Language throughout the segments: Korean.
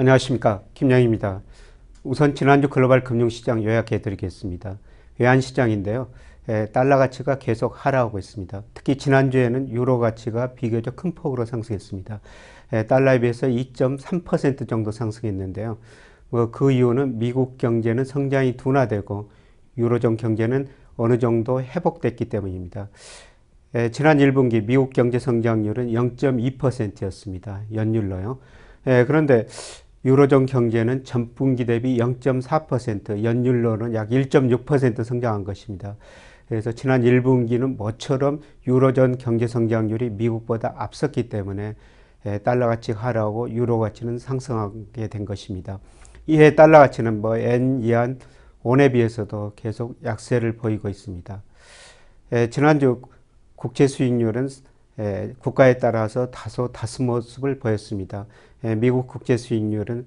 안녕하십니까 김영입니다. 우선 지난주 글로벌 금융시장 요약해 드리겠습니다. 외환시장인데요. 에, 달러 가치가 계속 하락하고 있습니다. 특히 지난주에는 유로 가치가 비교적 큰 폭으로 상승했습니다. 에, 달러에 비해서 2.3% 정도 상승했는데요. 뭐그 이유는 미국 경제는 성장이 둔화되고 유로존 경제는 어느 정도 회복됐기 때문입니다. 에, 지난 1분기 미국 경제 성장률은 0.2%였습니다. 연율로요. 에, 그런데 유로존 경제는 전분기 대비 0.4%, 연율로는 약 1.6% 성장한 것입니다. 그래서 지난 1분기는 모처럼 유로존 경제 성장률이 미국보다 앞섰기 때문에 달러 가치 하락하고 유로 가치는 상승하게 된 것입니다. 이해 달러 가치는 뭐 엔, 이안, 원에 비해서도 계속 약세를 보이고 있습니다. 지난주 국채 수익률은 국가에 따라서 다소 다스 모습을 보였습니다. 미국 국채 수익률은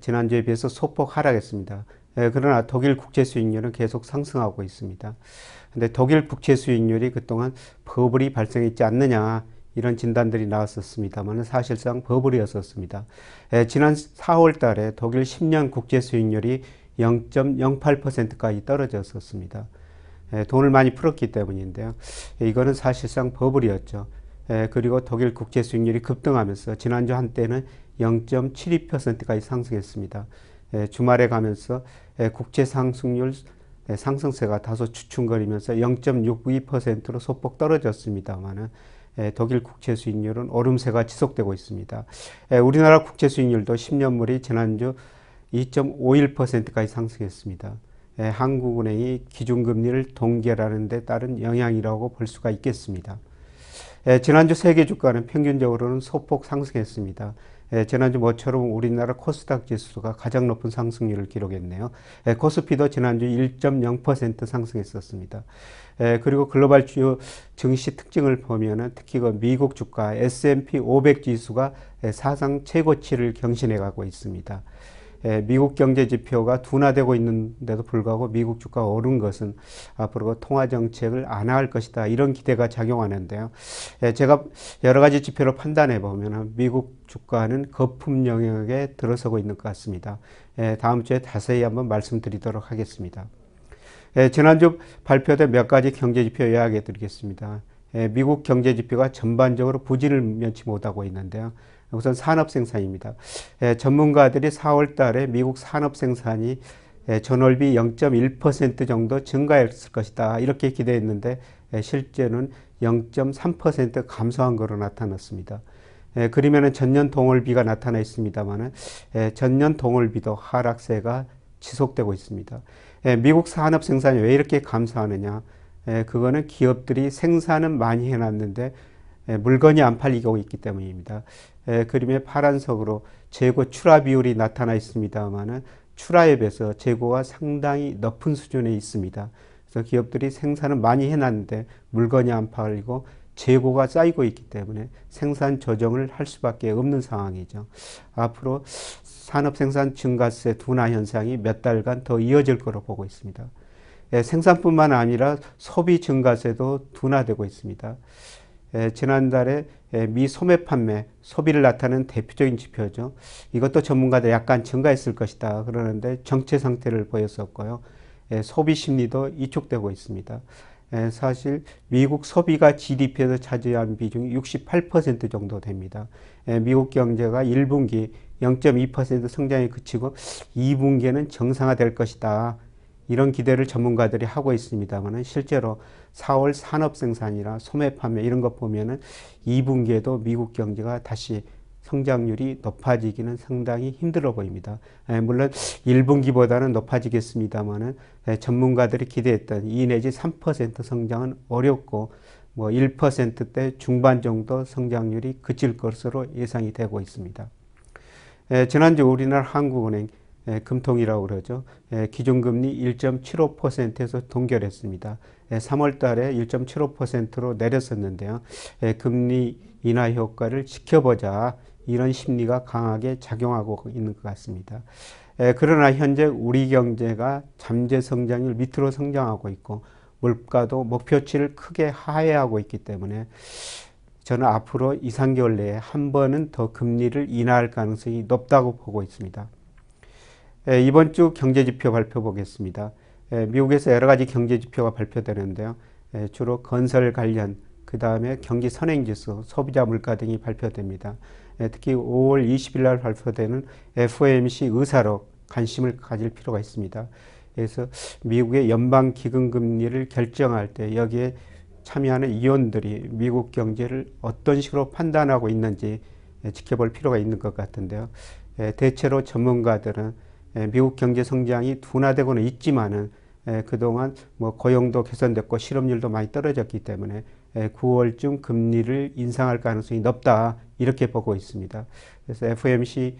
지난주에 비해서 소폭 하락했습니다. 그러나 독일 국채 수익률은 계속 상승하고 있습니다. 근데 독일 국채 수익률이 그동안 버블이 발생했지 않느냐 이런 진단들이 나왔었습니다만 사실상 버블이었었습니다. 지난 4월 달에 독일 10년 국채 수익률이 0.08%까지 떨어졌었습니다. 돈을 많이 풀었기 때문인데요. 이거는 사실상 버블이었죠. 그리고 독일 국채 수익률이 급등하면서 지난주 한때는 0.72%까지 상승했습니다. 주말에 가면서 국채 상승률 상승세가 다소 주춤거리면서 0.62%로 소폭 떨어졌습니다만은 독일 국채 수익률은 오름세가 지속되고 있습니다. 우리나라 국채 수익률도 10년물이 지난주 2.51%까지 상승했습니다. 한국은행이 기준금리를 동결하는 데 따른 영향이라고 볼 수가 있겠습니다. 지난주 세계 주가는 평균적으로는 소폭 상승했습니다. 지난주 모처럼 우리나라 코스닥 지수가 가장 높은 상승률을 기록했네요. 코스피도 지난주 1.0% 상승했었습니다. 그리고 글로벌 주요 증시 특징을 보면 특히 그 미국 주가 S&P 500 지수가 사상 최고치를 경신해 가고 있습니다. 미국 경제 지표가 둔화되고 있는데도 불구하고 미국 주가가 오른 것은 앞으로 통화 정책을 안할 것이다 이런 기대가 작용하는데요. 제가 여러 가지 지표로 판단해 보면 미국 주가는 거품 영역에 들어서고 있는 것 같습니다. 다음 주에 자세히 한번 말씀드리도록 하겠습니다. 지난주 발표된 몇 가지 경제 지표 요약해 드리겠습니다. 미국 경제 지표가 전반적으로 부진을 면치 못하고 있는데요. 우선 산업 생산입니다. 전문가들이 4월 달에 미국 산업 생산이 전월비 0.1% 정도 증가했을 것이다. 이렇게 기대했는데 실제는 0.3% 감소한 거로 나타났습니다. 그러면 전년 동월비가 나타나 있습니다만 전년 동월비도 하락세가 지속되고 있습니다. 미국 산업 생산이 왜 이렇게 감소하느냐? 그거는 기업들이 생산은 많이 해놨는데 물건이 안 팔리고 있기 때문입니다. 그림의 파란색으로 재고 출하 비율이 나타나 있습니다만은 출하에 비해서 재고가 상당히 높은 수준에 있습니다. 그래서 기업들이 생산을 많이 해놨는데 물건이 안 팔리고 재고가 쌓이고 있기 때문에 생산 조정을 할 수밖에 없는 상황이죠. 앞으로 산업 생산 증가세 둔화 현상이 몇 달간 더 이어질 거로 보고 있습니다. 생산뿐만 아니라 소비 증가세도 둔화되고 있습니다. 지난달에 미 소매 판매, 소비를 나타내는 대표적인 지표죠. 이것도 전문가들 약간 증가했을 것이다. 그러는데 정체 상태를 보였었고요. 소비 심리도 이축되고 있습니다. 사실 미국 소비가 GDP에서 차지한 비중이 68% 정도 됩니다. 미국 경제가 1분기 0.2% 성장에 그치고 2분기에는 정상화될 것이다. 이런 기대를 전문가들이 하고 있습니다만 실제로 4월 산업 생산이나 소매 판매 이런 것 보면은 2분기에도 미국 경제가 다시 성장률이 높아지기는 상당히 힘들어 보입니다. 물론 1분기보다는 높아지겠습니다만은 전문가들이 기대했던 2 내지 3% 성장은 어렵고 뭐 1%대 중반 정도 성장률이 그칠 것으로 예상이 되고 있습니다. 지난주 우리나라 한국은행 예, 금통이라고 그러죠. 예, 기준 금리 1.75%에서 동결했습니다. 3월 예, 달에 1.75%로 내렸었는데요. 금리 인하 효과를 지켜보자 이런 심리가 강하게 작용하고 있는 것 같습니다. 그러나 현재 우리 경제가 잠재 성장률 밑으로 성장하고 있고 물가도 목표치를 크게 하회하고 있기 때문에 저는 앞으로 2, 3개월 내에 한 번은 더 금리를 인하할 가능성이 높다고 보고 있습니다. 에, 이번 주 경제지표 발표 보겠습니다. 에, 미국에서 여러 가지 경제지표가 발표되는데요. 에, 주로 건설 관련, 그 다음에 경기 선행지수, 소비자 물가 등이 발표됩니다. 특히 5월 20일 날 발표되는 FOMC 의사록 관심을 가질 필요가 있습니다. 그래서 미국의 연방 기금 금리를 결정할 때 여기에 참여하는 위원들이 미국 경제를 어떤 식으로 판단하고 있는지 지켜볼 필요가 있는 것 같은데요. 대체로 전문가들은 미국 경제 성장이 둔화되고는 있지만은 그동안 뭐 고용도 개선됐고 실업률도 많이 떨어졌기 때문에 9월쯤 금리를 인상할 가능성이 높다 이렇게 보고 있습니다. 그래서 FOMC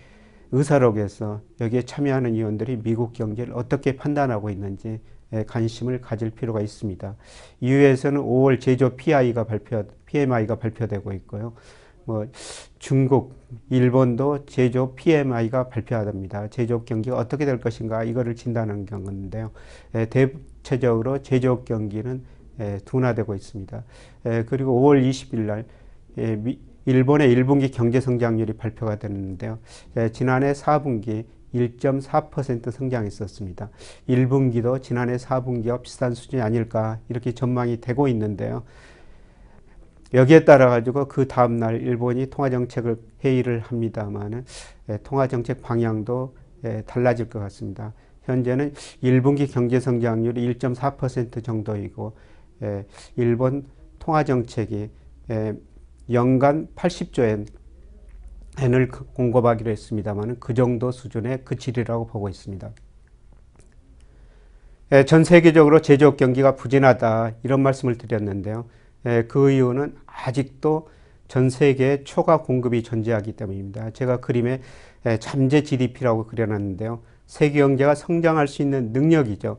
의사록에서 여기에 참여하는 위원들이 미국 경제를 어떻게 판단하고 있는지 관심을 가질 필요가 있습니다. 이후에서는 5월 제조 PI가 발표, PMI가 발표되고 있고요. 뭐 중국, 일본도 제조 PMI가 발표합니다. 제조업 경기가 어떻게 될 것인가 이거를 진단하는 경우인데요. 대체적으로 제조업 경기는 둔화되고 있습니다. 그리고 5월 20일 날 일본의 1분기 경제 성장률이 발표가 됐는데요. 지난해 4분기 1.4% 성장했었습니다. 1분기도 지난해 4분기와 비슷한 수준이 아닐까 이렇게 전망이 되고 있는데요. 여기에 따라 가지고 그 다음 날 일본이 통화 정책을 회의를 합니다만은 통화 정책 방향도 달라질 것 같습니다. 현재는 1분기 경제 성장률이 1.4% 정도이고 일본 통화 정책이 연간 80조 엔을 공급하기로 했습니다만 그 정도 수준의 그치리라고 보고 있습니다. 전 세계적으로 제조업 경기가 부진하다 이런 말씀을 드렸는데요. 그 이유는 아직도 전 세계에 초과 공급이 존재하기 때문입니다. 제가 그림에 잠재 GDP라고 그려놨는데요. 세계 경제가 성장할 수 있는 능력이죠.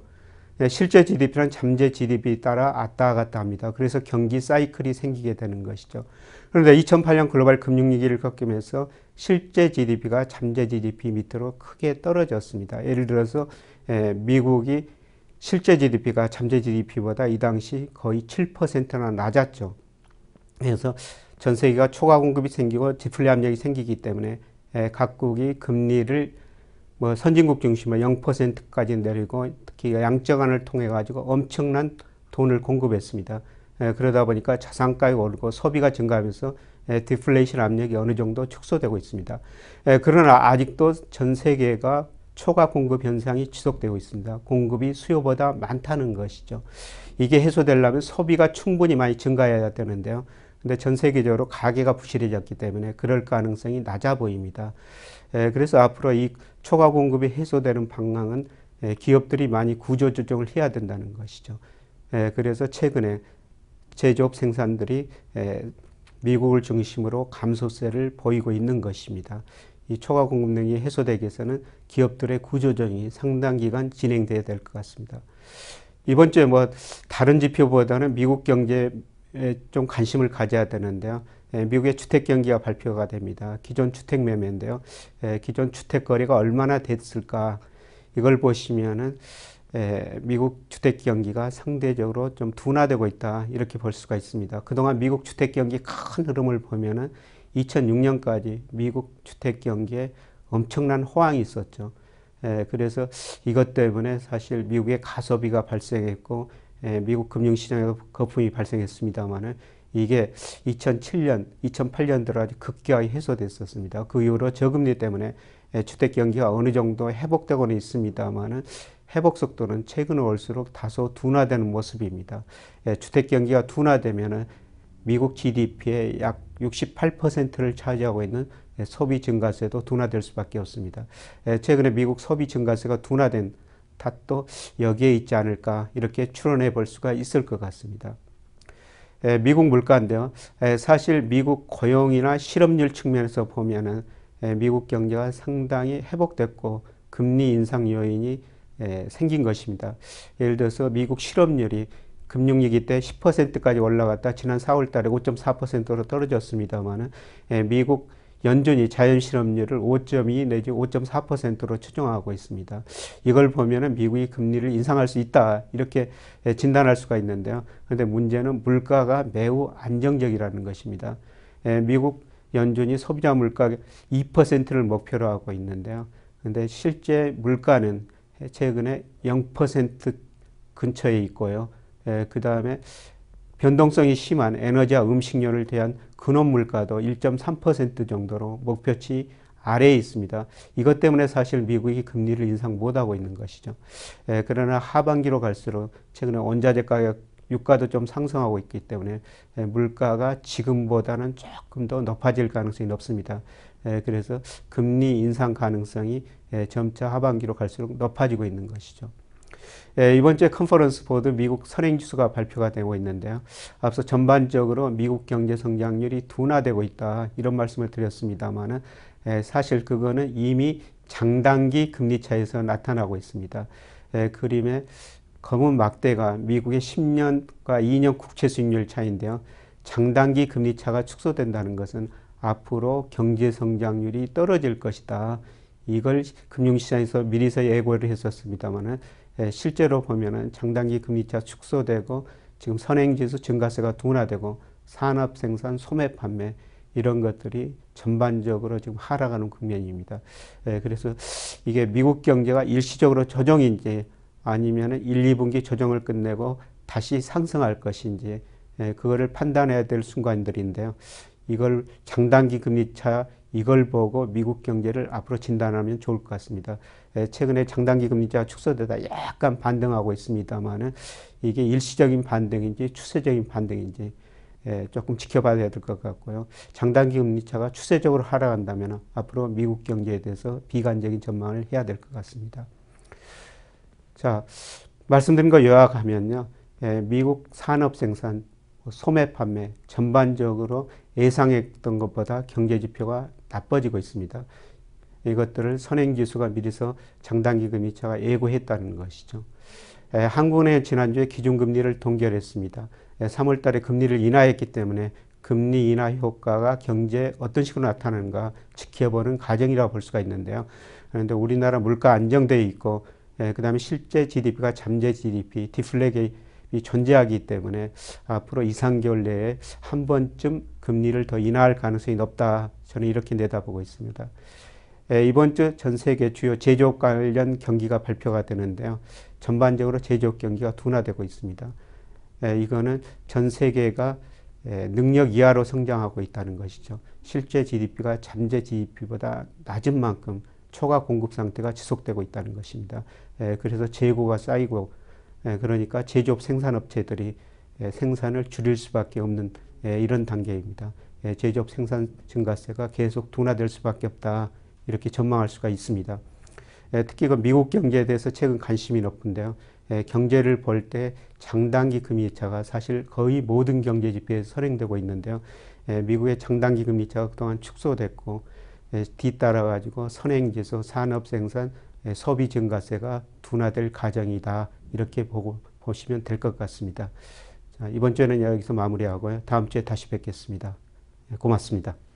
실제 GDP는 잠재 GDP 따라 왔다 갔다 합니다. 그래서 경기 사이클이 생기게 되는 것이죠. 그런데 2008년 글로벌 금융위기를 겪으면서 실제 GDP가 잠재 GDP 밑으로 크게 떨어졌습니다. 예를 들어서 미국이 실제 GDP가 잠재 GDP보다 이 당시 거의 7%나 낮았죠. 그래서 전 세계가 초과 공급이 생기고 디플레 압력이 생기기 때문에 각국이 금리를 뭐 선진국 중심으로 0%까지 내리고 특히 양적완을 통해 가지고 엄청난 돈을 공급했습니다. 그러다 보니까 자산가가 오르고 소비가 증가하면서 디플레이션 압력이 어느 정도 축소되고 있습니다. 그러나 아직도 전 세계가 초과 공급 현상이 지속되고 있습니다. 공급이 수요보다 많다는 것이죠. 이게 해소되려면 소비가 충분히 많이 증가해야 되는데요. 근데 전 세계적으로 가계가 부실해졌기 때문에 그럴 가능성이 낮아 보입니다. 그래서 앞으로 이 초과 공급이 해소되는 방향은 기업들이 많이 구조 조정을 해야 된다는 것이죠. 그래서 최근에 제조업 생산들이 미국을 중심으로 감소세를 보이고 있는 것입니다. 이 초과 공급 능이 해소되기 위해서는 기업들의 구조조정이 상당 기간 진행돼야 될 것 같습니다. 이번 주에 뭐 다른 지표보다는 미국 경제에 좀 관심을 가져야 되는데요. 미국의 주택 경기가 발표가 됩니다. 기존 주택 매매인데요. 기존 주택 거래가 얼마나 됐을까 이걸 보시면은 미국 주택 경기가 상대적으로 좀 둔화되고 있다 이렇게 볼 수가 있습니다. 그동안 미국 주택 경기 큰 흐름을 보면은 2006년까지 미국 주택 경기에 엄청난 호황이 있었죠. 그래서 이것 때문에 사실 미국의 가소비가 발생했고 미국 금융시장에도 거품이 발생했습니다만은 이게 2007년, 2008년 들어 급격하게 해소됐었습니다. 그 이후로 저금리 때문에 주택 경기가 어느 정도 회복되고는 있습니다만은 회복 속도는 최근 올수록 다소 둔화되는 모습입니다. 주택 경기가 둔화되면은 미국 GDP의 약 68%를 차지하고 있는 소비 증가세도 둔화될 수밖에 없습니다. 최근에 미국 소비 증가세가 둔화된 탓도 여기에 있지 않을까 이렇게 추론해 볼 수가 있을 것 같습니다. 미국 물가인데요. 사실 미국 고용이나 실업률 측면에서 보면은 미국 경제가 상당히 회복됐고 금리 인상 요인이 생긴 것입니다. 예를 들어서 미국 실업률이 금융위기 때 10%까지 올라갔다 지난 4월 달에 5.4%로 떨어졌습니다만은 미국 연준이 자연 실업률을 5.2 내지 5.4%로 추정하고 있습니다. 이걸 보면은 미국이 금리를 인상할 수 있다 이렇게 진단할 수가 있는데요. 그런데 문제는 물가가 매우 안정적이라는 것입니다. 에, 미국 연준이 소비자 물가 2%를 목표로 하고 있는데요. 근데 실제 물가는 최근에 0% 근처에 있고요. 그 다음에 변동성이 심한 에너지와 음식료를 대한 근원 물가도 1.3% 정도로 목표치 아래에 있습니다. 이것 때문에 사실 미국이 금리를 인상 못하고 있는 것이죠. 에, 그러나 하반기로 갈수록 최근에 원자재 가격, 유가도 좀 상승하고 있기 때문에 에, 물가가 지금보다는 조금 더 높아질 가능성이 높습니다. 에, 그래서 금리 인상 가능성이 에, 점차 하반기로 갈수록 높아지고 있는 것이죠. 예, 이번 주에 컨퍼런스 보드 미국 선행지수가 발표가 되고 있는데요. 앞서 전반적으로 미국 경제 성장률이 둔화되고 있다 이런 말씀을 드렸습니다만은 예, 사실 그거는 이미 장단기 금리 차에서 나타나고 있습니다. 예, 그림에 검은 막대가 미국의 10년과 2년 국채 수익률 차인데요. 장단기 금리 차가 축소된다는 것은 앞으로 경제 성장률이 떨어질 것이다. 이걸 금융시장에서 미리서 예고를 했었습니다만은 예, 실제로 보면은 장단기 금리차 축소되고 지금 선행지수 증가세가 둔화되고 산업 생산 소매 판매 이런 것들이 전반적으로 지금 하락하는 국면입니다. 예, 그래서 이게 미국 경제가 일시적으로 조정인지 아니면은 1, 2분기 조정을 끝내고 다시 상승할 것인지 예, 그거를 판단해야 될 순간들인데요. 이걸 장단기 금리차 이걸 보고 미국 경제를 앞으로 진단하면 좋을 것 같습니다. 예, 최근에 장단기 금리가 축소되다 약간 반등하고 있습니다만은 이게 일시적인 반등인지 추세적인 반등인지 예, 조금 지켜봐야 될 것 같고요. 장단기 금리차가 추세적으로 하락한다면 앞으로 미국 경제에 대해서 비관적인 전망을 해야 될 것 같습니다. 자, 말씀드린 거 요약하면요. 예, 미국 산업 생산, 소매 판매 전반적으로 예상했던 것보다 경제 지표가 나빠지고 있습니다. 이것들을 선행지수가 미리서 장단기 금리차가 예고했다는 것이죠. 에, 한국은행 지난주에 기준금리를 동결했습니다. 3월 달에 금리를 인하했기 때문에 금리 인하 효과가 경제에 어떤 식으로 나타나는가 지켜보는 과정이라고 볼 수가 있는데요. 그런데 우리나라 물가 안정돼 있고 그 다음에 실제 GDP가 잠재 GDP, 디플레이 존재하기 때문에 앞으로 2, 3개월 내에 한 번쯤 금리를 더 인하할 가능성이 높다. 저는 이렇게 내다보고 있습니다. 이번 주 전 세계 주요 제조업 관련 경기가 발표가 되는데요. 전반적으로 제조업 경기가 둔화되고 있습니다. 이거는 전 세계가 능력 이하로 성장하고 있다는 것이죠. 실제 GDP가 잠재 GDP보다 낮은 만큼 초과 공급 상태가 지속되고 있다는 것입니다. 그래서 재고가 쌓이고 그러니까 제조업 생산업체들이 생산을 줄일 수밖에 없는 이런 단계입니다. 제조업 생산 증가세가 계속 둔화될 수밖에 없다. 이렇게 전망할 수가 있습니다. 특히 그 미국 경제에 대해서 최근 관심이 높은데요. 경제를 볼 때 장단기 금리차가 사실 거의 모든 경제 지표에 선행되고 있는데요. 미국의 장단기 금리차가 그동안 축소됐고 뒤따라 가지고 선행지수, 산업생산, 소비 증가세가 둔화될 가정이다. 이렇게 보고 보시면 될 것 같습니다. 자, 이번 주에는 여기서 마무리하고요. 다음 주에 다시 뵙겠습니다. 고맙습니다.